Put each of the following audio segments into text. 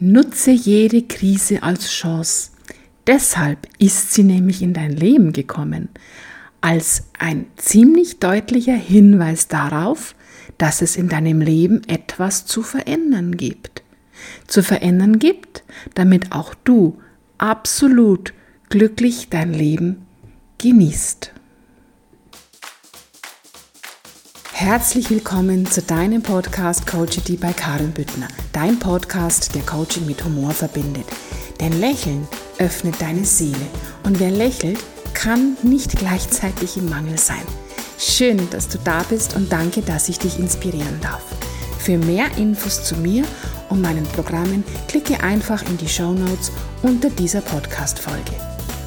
Nutze jede Krise als Chance. Deshalb ist sie nämlich in dein Leben gekommen, als ein ziemlich deutlicher Hinweis darauf, dass es in deinem Leben etwas zu verändern gibt. Zu verändern gibt, damit auch du absolut glücklich dein Leben genießt. Herzlich willkommen zu deinem Podcast Coachity bei Karin Büttner. Dein Podcast, der Coaching mit Humor verbindet. Denn Lächeln öffnet deine Seele. Und wer lächelt, kann nicht gleichzeitig im Mangel sein. Schön, dass du da bist und danke, dass ich dich inspirieren darf. Für mehr Infos zu mir und meinen Programmen klicke einfach in die Show Notes unter dieser Podcast-Folge.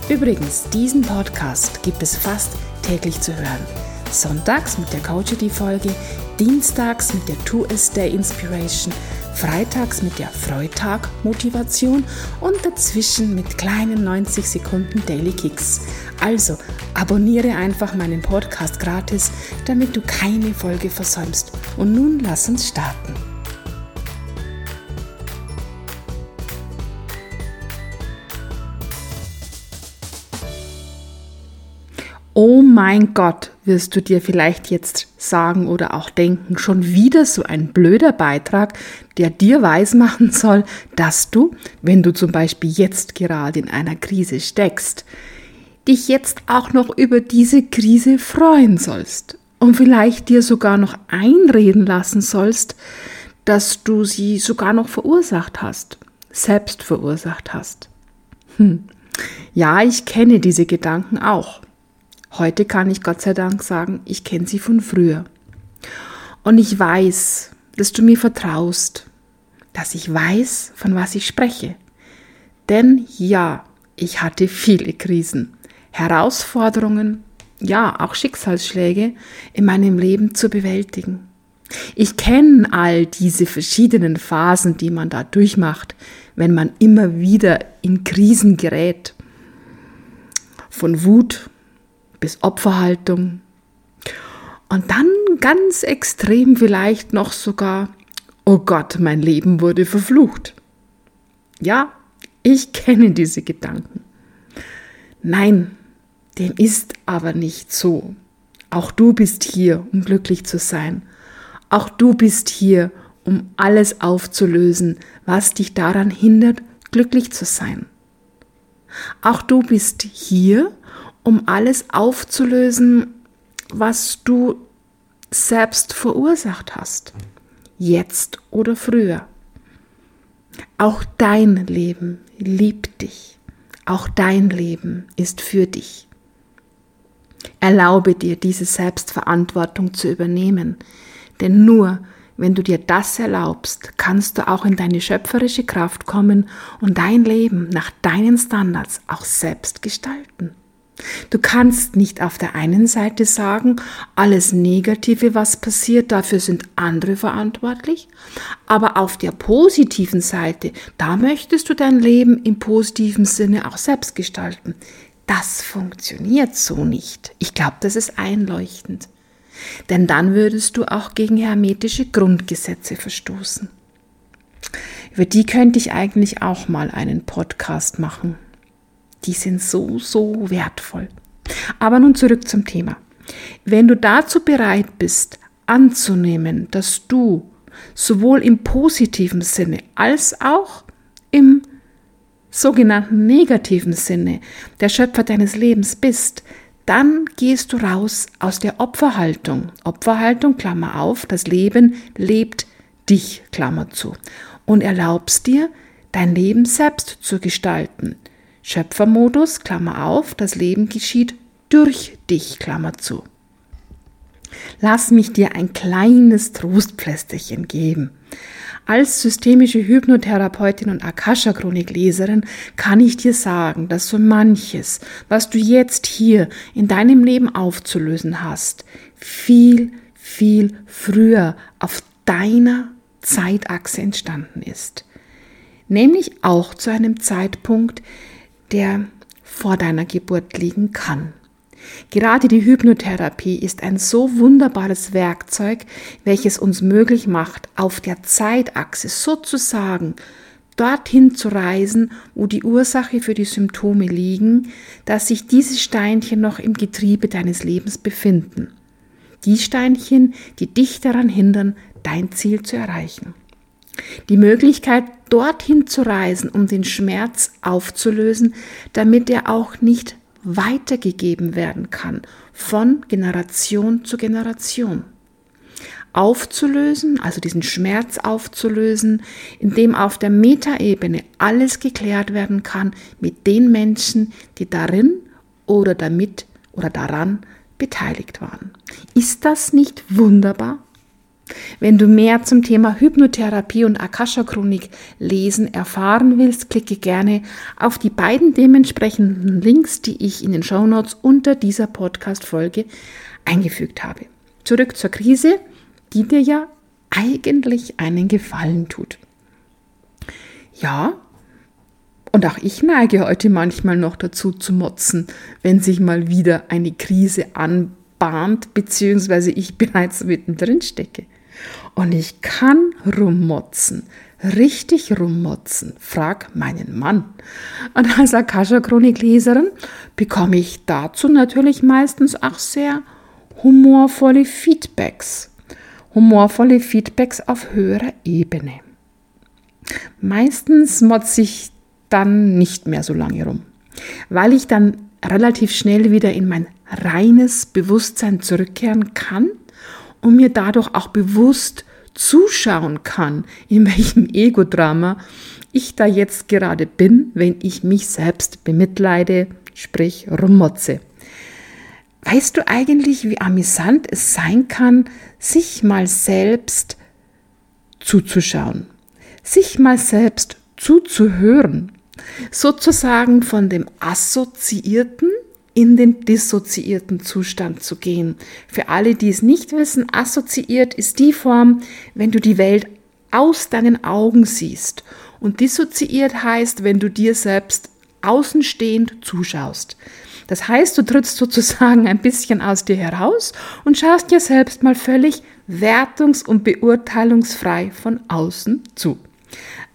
Übrigens, diesen Podcast gibt es fast täglich zu hören. Sonntags mit der Coachity-Folge, dienstags mit der Two S Day Inspiration, freitags mit der Freitag Motivation und dazwischen mit kleinen 90 Sekunden Daily Kicks. Also abonniere einfach meinen Podcast gratis, damit du keine Folge versäumst. Und nun lass uns starten. Oh mein Gott, wirst du dir vielleicht jetzt sagen oder auch denken, schon wieder so ein blöder Beitrag, der dir weismachen soll, dass du, wenn du zum Beispiel jetzt gerade in einer Krise steckst, dich jetzt auch noch über diese Krise freuen sollst und vielleicht dir sogar noch einreden lassen sollst, dass du sie sogar noch verursacht hast, selbst verursacht hast. Hm. Ja, ich kenne diese Gedanken auch. Heute kann ich Gott sei Dank sagen, ich kenne sie von früher. Und ich weiß, dass du mir vertraust, dass ich weiß, von was ich spreche. Denn ja, ich hatte viele Krisen, Herausforderungen, ja, auch Schicksalsschläge in meinem Leben zu bewältigen. Ich kenne all diese verschiedenen Phasen, die man da durchmacht, wenn man immer wieder in Krisen gerät. Von Wut bis Opferhaltung. Und dann ganz extrem vielleicht noch sogar, oh Gott, mein Leben wurde verflucht. Ja, ich kenne diese Gedanken. Nein, dem ist aber nicht so. Auch du bist hier, um glücklich zu sein. Auch du bist hier, um alles aufzulösen, was dich daran hindert, glücklich zu sein. Auch du bist hier, um alles aufzulösen, was du selbst verursacht hast, jetzt oder früher. Auch dein Leben liebt dich. Auch dein Leben ist für dich. Erlaube dir, diese Selbstverantwortung zu übernehmen, denn nur wenn du dir das erlaubst, kannst du auch in deine schöpferische Kraft kommen und dein Leben nach deinen Standards auch selbst gestalten. Du kannst nicht auf der einen Seite sagen, alles Negative, was passiert, dafür sind andere verantwortlich, aber auf der positiven Seite, da möchtest du dein Leben im positiven Sinne auch selbst gestalten. Das funktioniert so nicht. Ich glaube, das ist einleuchtend. Denn dann würdest du auch gegen hermetische Grundgesetze verstoßen. Über die könnte ich eigentlich auch mal einen Podcast machen die sind so, so wertvoll. Aber nun zurück zum Thema. Wenn du dazu bereit bist, anzunehmen, dass du sowohl im positiven Sinne als auch im sogenannten negativen Sinne der Schöpfer deines Lebens bist, dann gehst du raus aus der Opferhaltung. Opferhaltung, Klammer auf, das Leben lebt dich, Klammer zu. Und erlaubst dir, dein Leben selbst zu gestalten. Schöpfermodus, Klammer auf, das Leben geschieht durch dich, Klammer zu. Lass mich dir ein kleines Trostplästerchen geben. Als systemische Hypnotherapeutin und Akasha-Chronikleserin kann ich dir sagen, dass so manches, was du jetzt hier in deinem Leben aufzulösen hast, viel, viel früher auf deiner Zeitachse entstanden ist. Nämlich auch zu einem Zeitpunkt, der vor deiner Geburt liegen kann. Gerade die Hypnotherapie ist ein so wunderbares Werkzeug, welches uns möglich macht, auf der Zeitachse sozusagen dorthin zu reisen, wo die Ursache für die Symptome liegen, dass sich diese Steinchen noch im Getriebe deines Lebens befinden. Die Steinchen, die dich daran hindern, dein Ziel zu erreichen. Die Möglichkeit, dorthin zu reisen, um den Schmerz aufzulösen, damit er auch nicht weitergegeben werden kann von Generation zu Generation aufzulösen, also diesen Schmerz aufzulösen, indem auf der Metaebene alles geklärt werden kann mit den Menschen, die darin oder damit oder daran beteiligt waren. Ist das nicht wunderbar? Wenn du mehr zum Thema Hypnotherapie und Akasha-Chronik lesen erfahren willst, klicke gerne auf die beiden dementsprechenden Links, die ich in den Shownotes unter dieser Podcast-Folge eingefügt habe. Zurück zur Krise die dir ja eigentlich einen Gefallen tut. Ja, und auch ich neige heute manchmal noch dazu zu motzen, wenn sich mal wieder eine Krise anbahnt, beziehungsweise ich bereits mittendrin stecke. Und ich kann rummotzen, richtig rummotzen, frag meinen Mann. Und als Akasha-Chronikleserin bekomme ich dazu natürlich meistens auch sehr humorvolle Feedbacks humorvolle Feedbacks auf höherer Ebene. Meistens motze ich dann nicht mehr so lange rum, weil ich dann relativ schnell wieder in mein reines Bewusstsein zurückkehren kann und mir dadurch auch bewusst zuschauen kann, in welchem Ego-Drama ich da jetzt gerade bin, wenn ich mich selbst bemitleide, sprich rummotze. Weißt du eigentlich, wie amüsant es sein kann, sich mal selbst zuzuschauen, sich mal selbst zuzuhören, sozusagen von dem assoziierten in den dissoziierten Zustand zu gehen. Für alle, die es nicht wissen, assoziiert ist die Form, wenn du die Welt aus deinen Augen siehst. Und dissoziiert heißt, wenn du dir selbst außenstehend zuschaust. Das heißt, du trittst sozusagen ein bisschen aus dir heraus und schaust dir selbst mal völlig wertungs- und beurteilungsfrei von außen zu.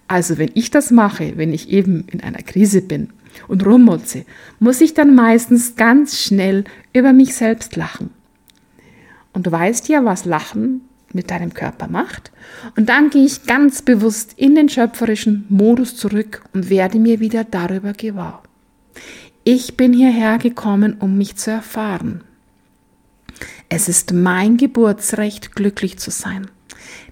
Also wenn ich das mache, wenn ich eben in einer Krise bin und rummutze, muss ich dann meistens ganz schnell über mich selbst lachen. Und du weißt ja, was Lachen mit deinem Körper macht. Und dann gehe ich ganz bewusst in den schöpferischen Modus zurück und werde mir wieder darüber gewahr. Ich bin hierher gekommen, um mich zu erfahren. Es ist mein Geburtsrecht, glücklich zu sein.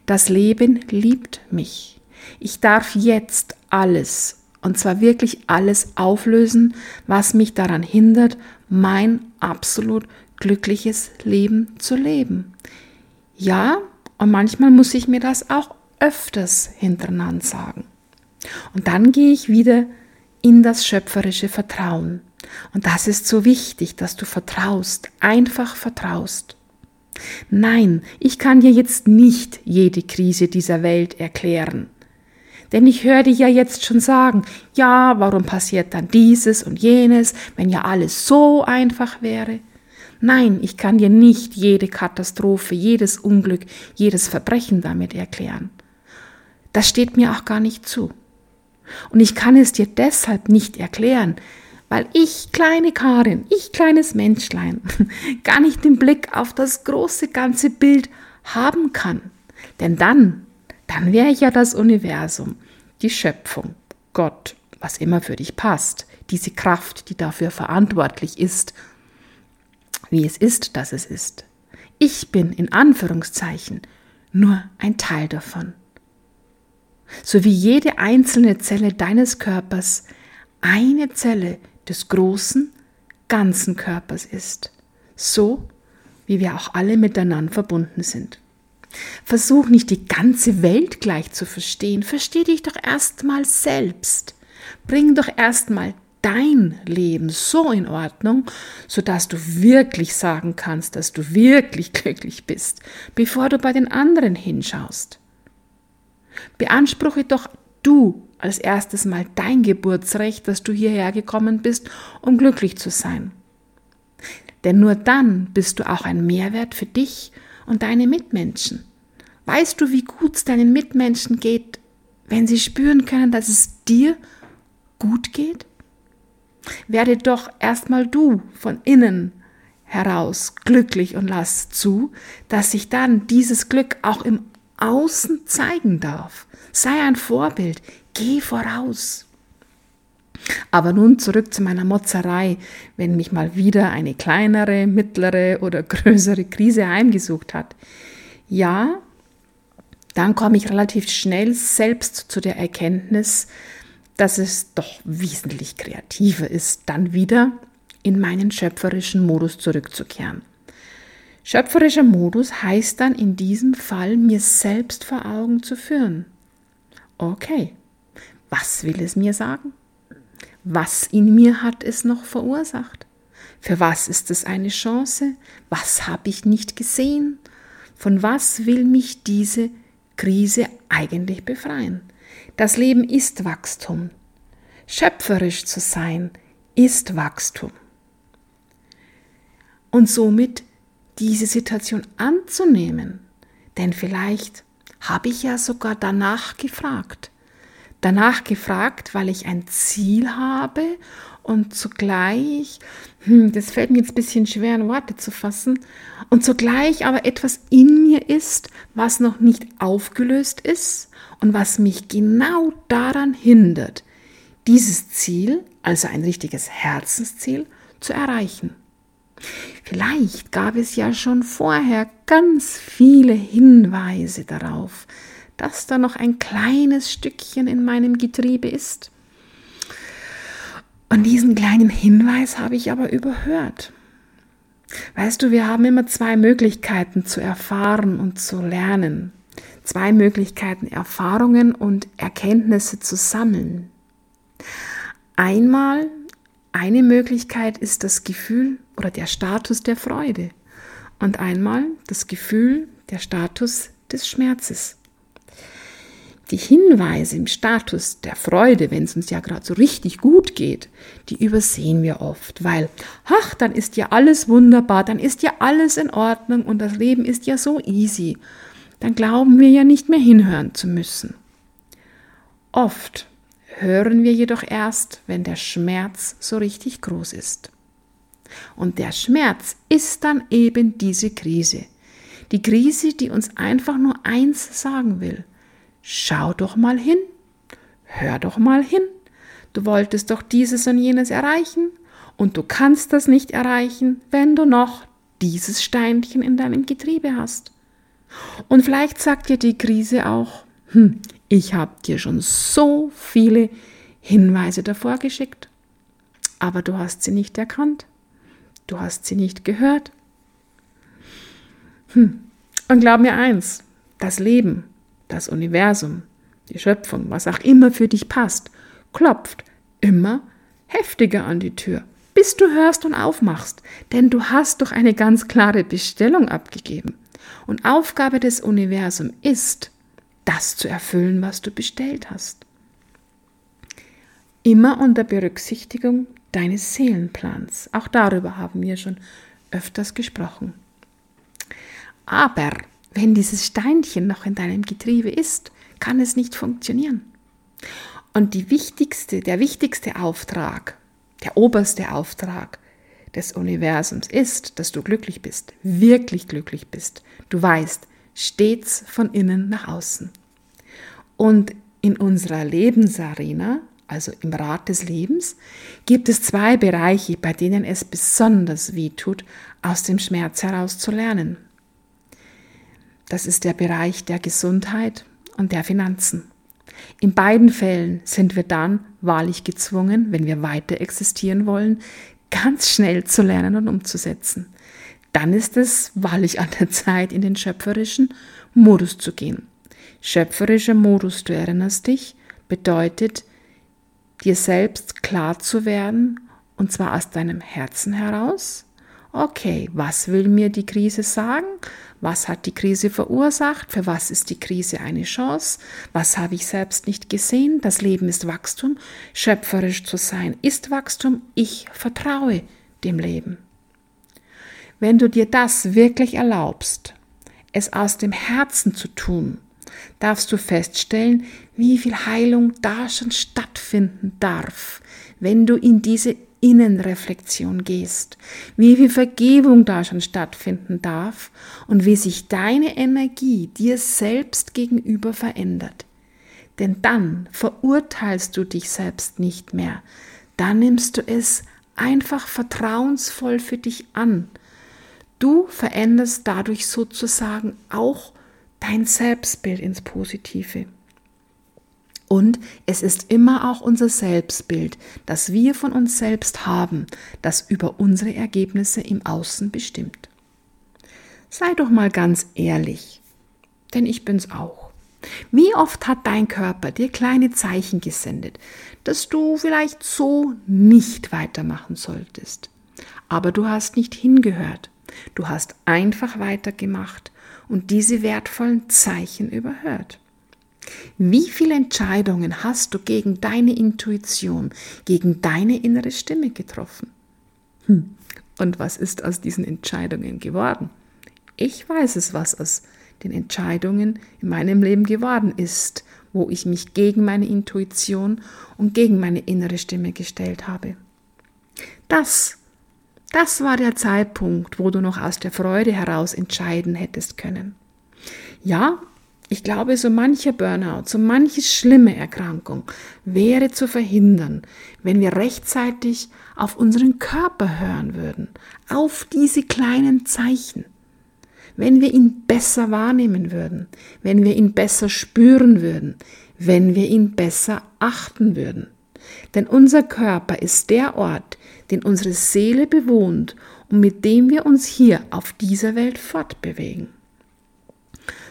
Das Leben liebt mich. Ich darf jetzt alles, und zwar wirklich alles auflösen, was mich daran hindert, mein absolut glückliches Leben zu leben. Ja, und manchmal muss ich mir das auch öfters hintereinander sagen. Und dann gehe ich wieder in das schöpferische Vertrauen. Und das ist so wichtig, dass du vertraust, einfach vertraust. Nein, ich kann dir jetzt nicht jede Krise dieser Welt erklären. Denn ich höre dich ja jetzt schon sagen, ja, warum passiert dann dieses und jenes, wenn ja alles so einfach wäre? Nein, ich kann dir nicht jede Katastrophe, jedes Unglück, jedes Verbrechen damit erklären. Das steht mir auch gar nicht zu. Und ich kann es dir deshalb nicht erklären, weil ich, kleine Karin, ich kleines Menschlein, gar nicht den Blick auf das große ganze Bild haben kann. Denn dann, dann wäre ja das Universum, die Schöpfung, Gott, was immer für dich passt, diese Kraft, die dafür verantwortlich ist, wie es ist, dass es ist. Ich bin in Anführungszeichen nur ein Teil davon so wie jede einzelne Zelle deines Körpers eine Zelle des großen, ganzen Körpers ist, so wie wir auch alle miteinander verbunden sind. Versuch nicht die ganze Welt gleich zu verstehen, versteh dich doch erstmal selbst. Bring doch erstmal dein Leben so in Ordnung, sodass du wirklich sagen kannst, dass du wirklich glücklich bist, bevor du bei den anderen hinschaust. Beanspruche doch du als erstes mal dein Geburtsrecht, dass du hierher gekommen bist, um glücklich zu sein. Denn nur dann bist du auch ein Mehrwert für dich und deine Mitmenschen. Weißt du, wie gut es deinen Mitmenschen geht, wenn sie spüren können, dass es dir gut geht? Werde doch erstmal du von innen heraus glücklich und lass zu, dass sich dann dieses Glück auch im Außen zeigen darf. Sei ein Vorbild, geh voraus. Aber nun zurück zu meiner Motzerei, wenn mich mal wieder eine kleinere, mittlere oder größere Krise heimgesucht hat. Ja, dann komme ich relativ schnell selbst zu der Erkenntnis, dass es doch wesentlich kreativer ist, dann wieder in meinen schöpferischen Modus zurückzukehren. Schöpferischer Modus heißt dann in diesem Fall, mir selbst vor Augen zu führen. Okay, was will es mir sagen? Was in mir hat es noch verursacht? Für was ist es eine Chance? Was habe ich nicht gesehen? Von was will mich diese Krise eigentlich befreien? Das Leben ist Wachstum. Schöpferisch zu sein ist Wachstum. Und somit diese Situation anzunehmen. Denn vielleicht habe ich ja sogar danach gefragt. Danach gefragt, weil ich ein Ziel habe und zugleich, hm, das fällt mir jetzt ein bisschen schwer in Worte zu fassen, und zugleich aber etwas in mir ist, was noch nicht aufgelöst ist und was mich genau daran hindert, dieses Ziel, also ein richtiges Herzensziel, zu erreichen. Vielleicht gab es ja schon vorher ganz viele Hinweise darauf, dass da noch ein kleines Stückchen in meinem Getriebe ist. Und diesen kleinen Hinweis habe ich aber überhört. Weißt du, wir haben immer zwei Möglichkeiten zu erfahren und zu lernen zwei Möglichkeiten, Erfahrungen und Erkenntnisse zu sammeln. Einmal, eine Möglichkeit ist das Gefühl oder der Status der Freude und einmal das Gefühl, der Status des Schmerzes. Die Hinweise im Status der Freude, wenn es uns ja gerade so richtig gut geht, die übersehen wir oft, weil, ach, dann ist ja alles wunderbar, dann ist ja alles in Ordnung und das Leben ist ja so easy dann glauben wir ja nicht mehr hinhören zu müssen. Oft hören wir jedoch erst, wenn der Schmerz so richtig groß ist. Und der Schmerz ist dann eben diese Krise. Die Krise, die uns einfach nur eins sagen will. Schau doch mal hin. Hör doch mal hin. Du wolltest doch dieses und jenes erreichen und du kannst das nicht erreichen, wenn du noch dieses Steinchen in deinem Getriebe hast. Und vielleicht sagt dir die Krise auch, hm, ich habe dir schon so viele Hinweise davor geschickt, aber du hast sie nicht erkannt, du hast sie nicht gehört. Hm. Und glaub mir eins, das Leben, das Universum, die Schöpfung, was auch immer für dich passt, klopft immer heftiger an die Tür, bis du hörst und aufmachst, denn du hast doch eine ganz klare Bestellung abgegeben. Und Aufgabe des Universums ist, das zu erfüllen, was du bestellt hast. Immer unter Berücksichtigung deines Seelenplans. Auch darüber haben wir schon öfters gesprochen. Aber wenn dieses Steinchen noch in deinem Getriebe ist, kann es nicht funktionieren. Und die wichtigste, der wichtigste Auftrag, der oberste Auftrag des Universums ist, dass du glücklich bist, wirklich glücklich bist. Du weißt, stets von innen nach außen. Und in unserer Lebensarena, also im Rat des Lebens, gibt es zwei Bereiche, bei denen es besonders weh tut, aus dem Schmerz heraus zu lernen. Das ist der Bereich der Gesundheit und der Finanzen. In beiden Fällen sind wir dann wahrlich gezwungen, wenn wir weiter existieren wollen, ganz schnell zu lernen und umzusetzen. Dann ist es wahrlich an der Zeit, in den schöpferischen Modus zu gehen. Schöpferischer Modus, du erinnerst dich, bedeutet, dir selbst klar zu werden, und zwar aus deinem Herzen heraus. Okay, was will mir die Krise sagen? Was hat die Krise verursacht? Für was ist die Krise eine Chance? Was habe ich selbst nicht gesehen? Das Leben ist Wachstum. Schöpferisch zu sein ist Wachstum. Ich vertraue dem Leben. Wenn du dir das wirklich erlaubst, es aus dem Herzen zu tun, darfst du feststellen, wie viel Heilung da schon stattfinden darf, wenn du in diese Innenreflexion gehst, wie viel Vergebung da schon stattfinden darf und wie sich deine Energie dir selbst gegenüber verändert. Denn dann verurteilst du dich selbst nicht mehr, dann nimmst du es einfach vertrauensvoll für dich an. Du veränderst dadurch sozusagen auch dein Selbstbild ins Positive. Und es ist immer auch unser Selbstbild, das wir von uns selbst haben, das über unsere Ergebnisse im Außen bestimmt. Sei doch mal ganz ehrlich, denn ich bin's auch. Wie oft hat dein Körper dir kleine Zeichen gesendet, dass du vielleicht so nicht weitermachen solltest? Aber du hast nicht hingehört. Du hast einfach weitergemacht und diese wertvollen Zeichen überhört. Wie viele Entscheidungen hast du gegen deine Intuition, gegen deine innere Stimme getroffen? Hm. Und was ist aus diesen Entscheidungen geworden? Ich weiß es, was aus den Entscheidungen in meinem Leben geworden ist, wo ich mich gegen meine Intuition und gegen meine innere Stimme gestellt habe. Das, das war der Zeitpunkt, wo du noch aus der Freude heraus entscheiden hättest können. Ja, ich glaube, so mancher Burnout, so manche schlimme Erkrankung wäre zu verhindern, wenn wir rechtzeitig auf unseren Körper hören würden, auf diese kleinen Zeichen. Wenn wir ihn besser wahrnehmen würden, wenn wir ihn besser spüren würden, wenn wir ihn besser achten würden. Denn unser Körper ist der Ort, den unsere Seele bewohnt und mit dem wir uns hier auf dieser Welt fortbewegen.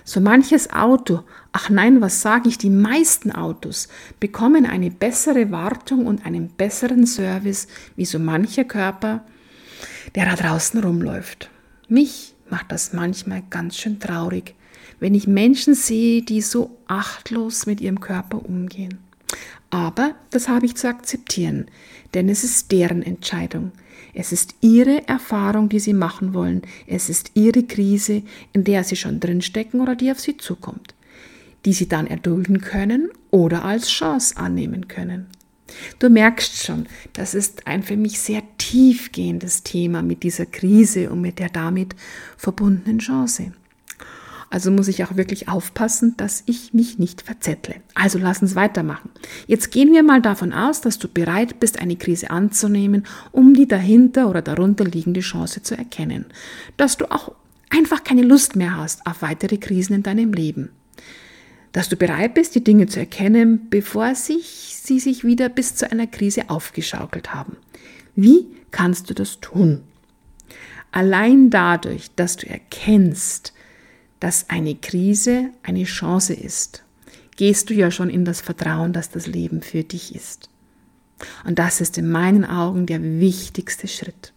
So manches Auto, ach nein, was sage ich, die meisten Autos bekommen eine bessere Wartung und einen besseren Service wie so mancher Körper, der da draußen rumläuft. Mich macht das manchmal ganz schön traurig, wenn ich Menschen sehe, die so achtlos mit ihrem Körper umgehen. Aber das habe ich zu akzeptieren, denn es ist deren Entscheidung. Es ist ihre Erfahrung, die sie machen wollen. Es ist ihre Krise, in der sie schon drinstecken oder die auf sie zukommt, die sie dann erdulden können oder als Chance annehmen können. Du merkst schon, das ist ein für mich sehr tiefgehendes Thema mit dieser Krise und mit der damit verbundenen Chance. Also muss ich auch wirklich aufpassen, dass ich mich nicht verzettle. Also lass uns weitermachen. Jetzt gehen wir mal davon aus, dass du bereit bist, eine Krise anzunehmen, um die dahinter oder darunter liegende Chance zu erkennen. Dass du auch einfach keine Lust mehr hast auf weitere Krisen in deinem Leben. Dass du bereit bist, die Dinge zu erkennen, bevor sich, sie sich wieder bis zu einer Krise aufgeschaukelt haben. Wie kannst du das tun? Allein dadurch, dass du erkennst, dass eine Krise eine Chance ist, gehst du ja schon in das Vertrauen, dass das Leben für dich ist. Und das ist in meinen Augen der wichtigste Schritt.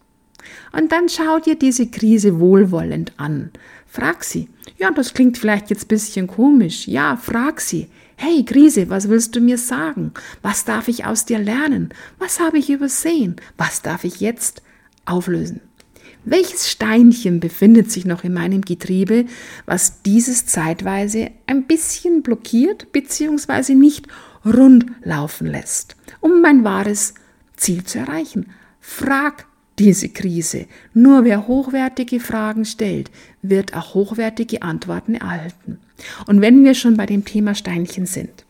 Und dann schau dir diese Krise wohlwollend an. Frag sie. Ja, das klingt vielleicht jetzt ein bisschen komisch. Ja, frag sie. Hey Krise, was willst du mir sagen? Was darf ich aus dir lernen? Was habe ich übersehen? Was darf ich jetzt auflösen? Welches Steinchen befindet sich noch in meinem Getriebe, was dieses zeitweise ein bisschen blockiert bzw. nicht rund laufen lässt, um mein wahres Ziel zu erreichen? Frag diese Krise. Nur wer hochwertige Fragen stellt, wird auch hochwertige Antworten erhalten. Und wenn wir schon bei dem Thema Steinchen sind,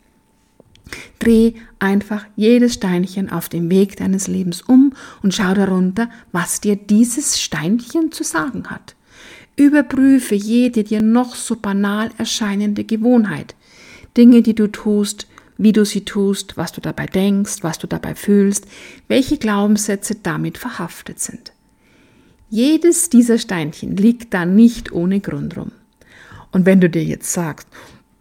Dreh einfach jedes Steinchen auf dem Weg deines Lebens um und schau darunter, was dir dieses Steinchen zu sagen hat. Überprüfe jede dir noch so banal erscheinende Gewohnheit. Dinge, die du tust, wie du sie tust, was du dabei denkst, was du dabei fühlst, welche Glaubenssätze damit verhaftet sind. Jedes dieser Steinchen liegt da nicht ohne Grund rum. Und wenn du dir jetzt sagst,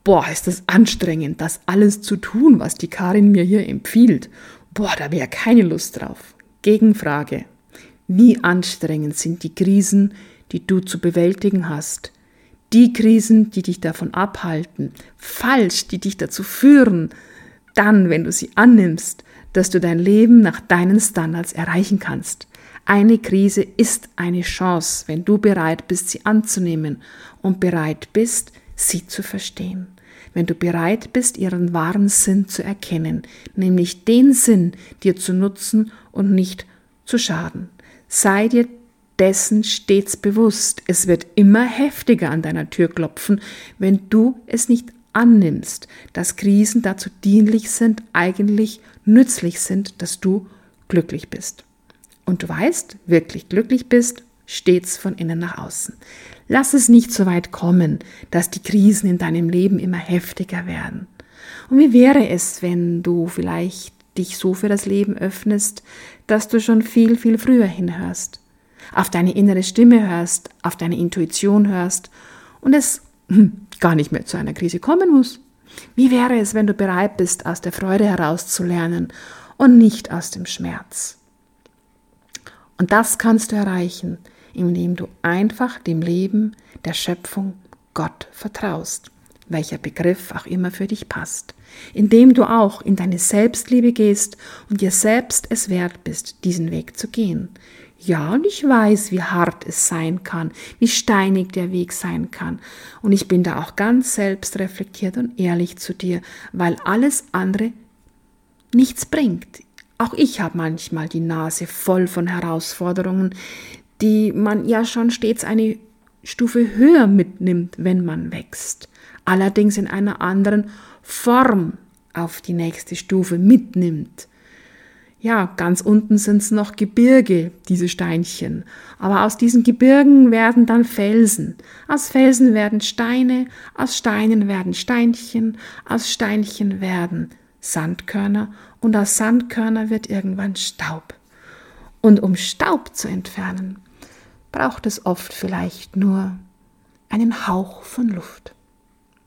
boah, ist das anstrengend, das alles zu tun, was die Karin mir hier empfiehlt. Boah, da wäre keine Lust drauf. Gegenfrage. Wie anstrengend sind die Krisen, die du zu bewältigen hast? Die Krisen, die dich davon abhalten, falsch, die dich dazu führen, dann, wenn du sie annimmst, dass du dein Leben nach deinen Standards erreichen kannst. Eine Krise ist eine Chance, wenn du bereit bist, sie anzunehmen und bereit bist, sie zu verstehen. Wenn du bereit bist, ihren wahren Sinn zu erkennen, nämlich den Sinn, dir zu nutzen und nicht zu schaden. Sei dir dessen stets bewusst. Es wird immer heftiger an deiner Tür klopfen, wenn du es nicht annimmst, dass Krisen dazu dienlich sind, eigentlich nützlich sind, dass du glücklich bist. Und du weißt, wirklich glücklich bist, stets von innen nach außen. Lass es nicht so weit kommen, dass die Krisen in deinem Leben immer heftiger werden. Und wie wäre es, wenn du vielleicht dich so für das Leben öffnest, dass du schon viel, viel früher hinhörst, auf deine innere Stimme hörst, auf deine Intuition hörst und es gar nicht mehr zu einer Krise kommen muss. Wie wäre es, wenn du bereit bist, aus der Freude herauszulernen und nicht aus dem Schmerz? Und das kannst du erreichen, indem du einfach dem Leben, der Schöpfung, Gott vertraust, welcher Begriff auch immer für dich passt, indem du auch in deine Selbstliebe gehst und dir selbst es wert bist, diesen Weg zu gehen, ja, und ich weiß, wie hart es sein kann, wie steinig der Weg sein kann. Und ich bin da auch ganz selbstreflektiert und ehrlich zu dir, weil alles andere nichts bringt. Auch ich habe manchmal die Nase voll von Herausforderungen, die man ja schon stets eine Stufe höher mitnimmt, wenn man wächst. Allerdings in einer anderen Form auf die nächste Stufe mitnimmt ja, ganz unten sind es noch Gebirge, diese Steinchen. Aber aus diesen Gebirgen werden dann Felsen. Aus Felsen werden Steine, aus Steinen werden Steinchen, aus Steinchen werden Sandkörner und aus Sandkörner wird irgendwann Staub. Und um Staub zu entfernen, braucht es oft vielleicht nur einen Hauch von Luft,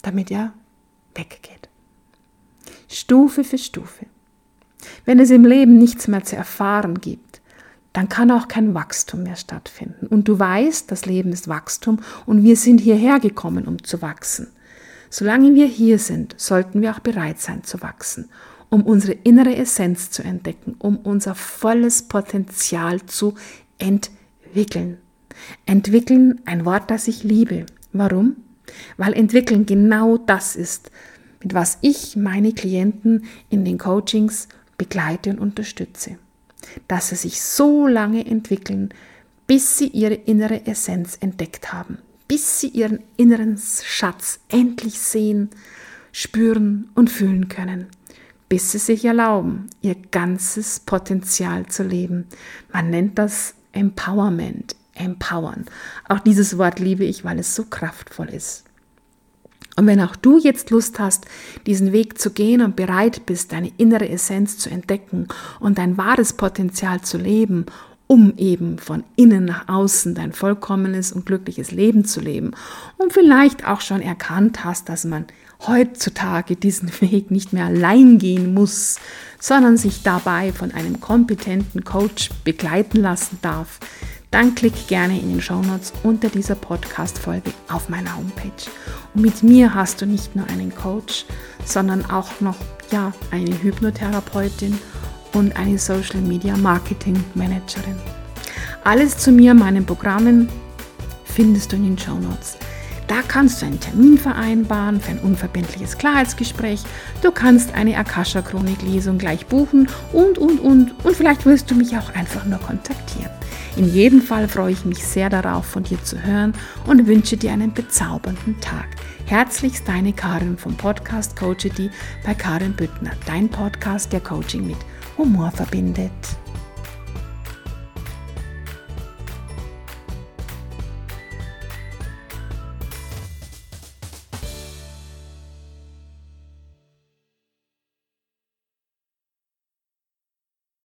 damit er weggeht. Stufe für Stufe. Wenn es im Leben nichts mehr zu erfahren gibt, dann kann auch kein Wachstum mehr stattfinden. Und du weißt, das Leben ist Wachstum und wir sind hierher gekommen, um zu wachsen. Solange wir hier sind, sollten wir auch bereit sein zu wachsen, um unsere innere Essenz zu entdecken, um unser volles Potenzial zu entwickeln. Entwickeln, ein Wort, das ich liebe. Warum? Weil entwickeln genau das ist, mit was ich meine Klienten in den Coachings begleite und unterstütze. Dass sie sich so lange entwickeln, bis sie ihre innere Essenz entdeckt haben, bis sie ihren inneren Schatz endlich sehen, spüren und fühlen können, bis sie sich erlauben, ihr ganzes Potenzial zu leben. Man nennt das Empowerment, empowern. Auch dieses Wort liebe ich, weil es so kraftvoll ist. Und wenn auch du jetzt Lust hast, diesen Weg zu gehen und bereit bist, deine innere Essenz zu entdecken und dein wahres Potenzial zu leben, um eben von innen nach außen dein vollkommenes und glückliches Leben zu leben und vielleicht auch schon erkannt hast, dass man heutzutage diesen Weg nicht mehr allein gehen muss, sondern sich dabei von einem kompetenten Coach begleiten lassen darf, dann klick gerne in den Shownotes unter dieser Podcast-Folge auf meiner Homepage. Und mit mir hast du nicht nur einen Coach, sondern auch noch ja, eine Hypnotherapeutin und eine Social Media Marketing Managerin. Alles zu mir, meinen Programmen findest du in den Shownotes. Da kannst du einen Termin vereinbaren für ein unverbindliches Klarheitsgespräch. Du kannst eine Akasha-Chronik-Lesung gleich buchen und, und, und. Und vielleicht willst du mich auch einfach nur kontaktieren. In jedem Fall freue ich mich sehr darauf, von dir zu hören und wünsche dir einen bezaubernden Tag. Herzlichst deine Karin vom Podcast Coachity bei Karin Büttner, dein Podcast, der Coaching mit Humor verbindet.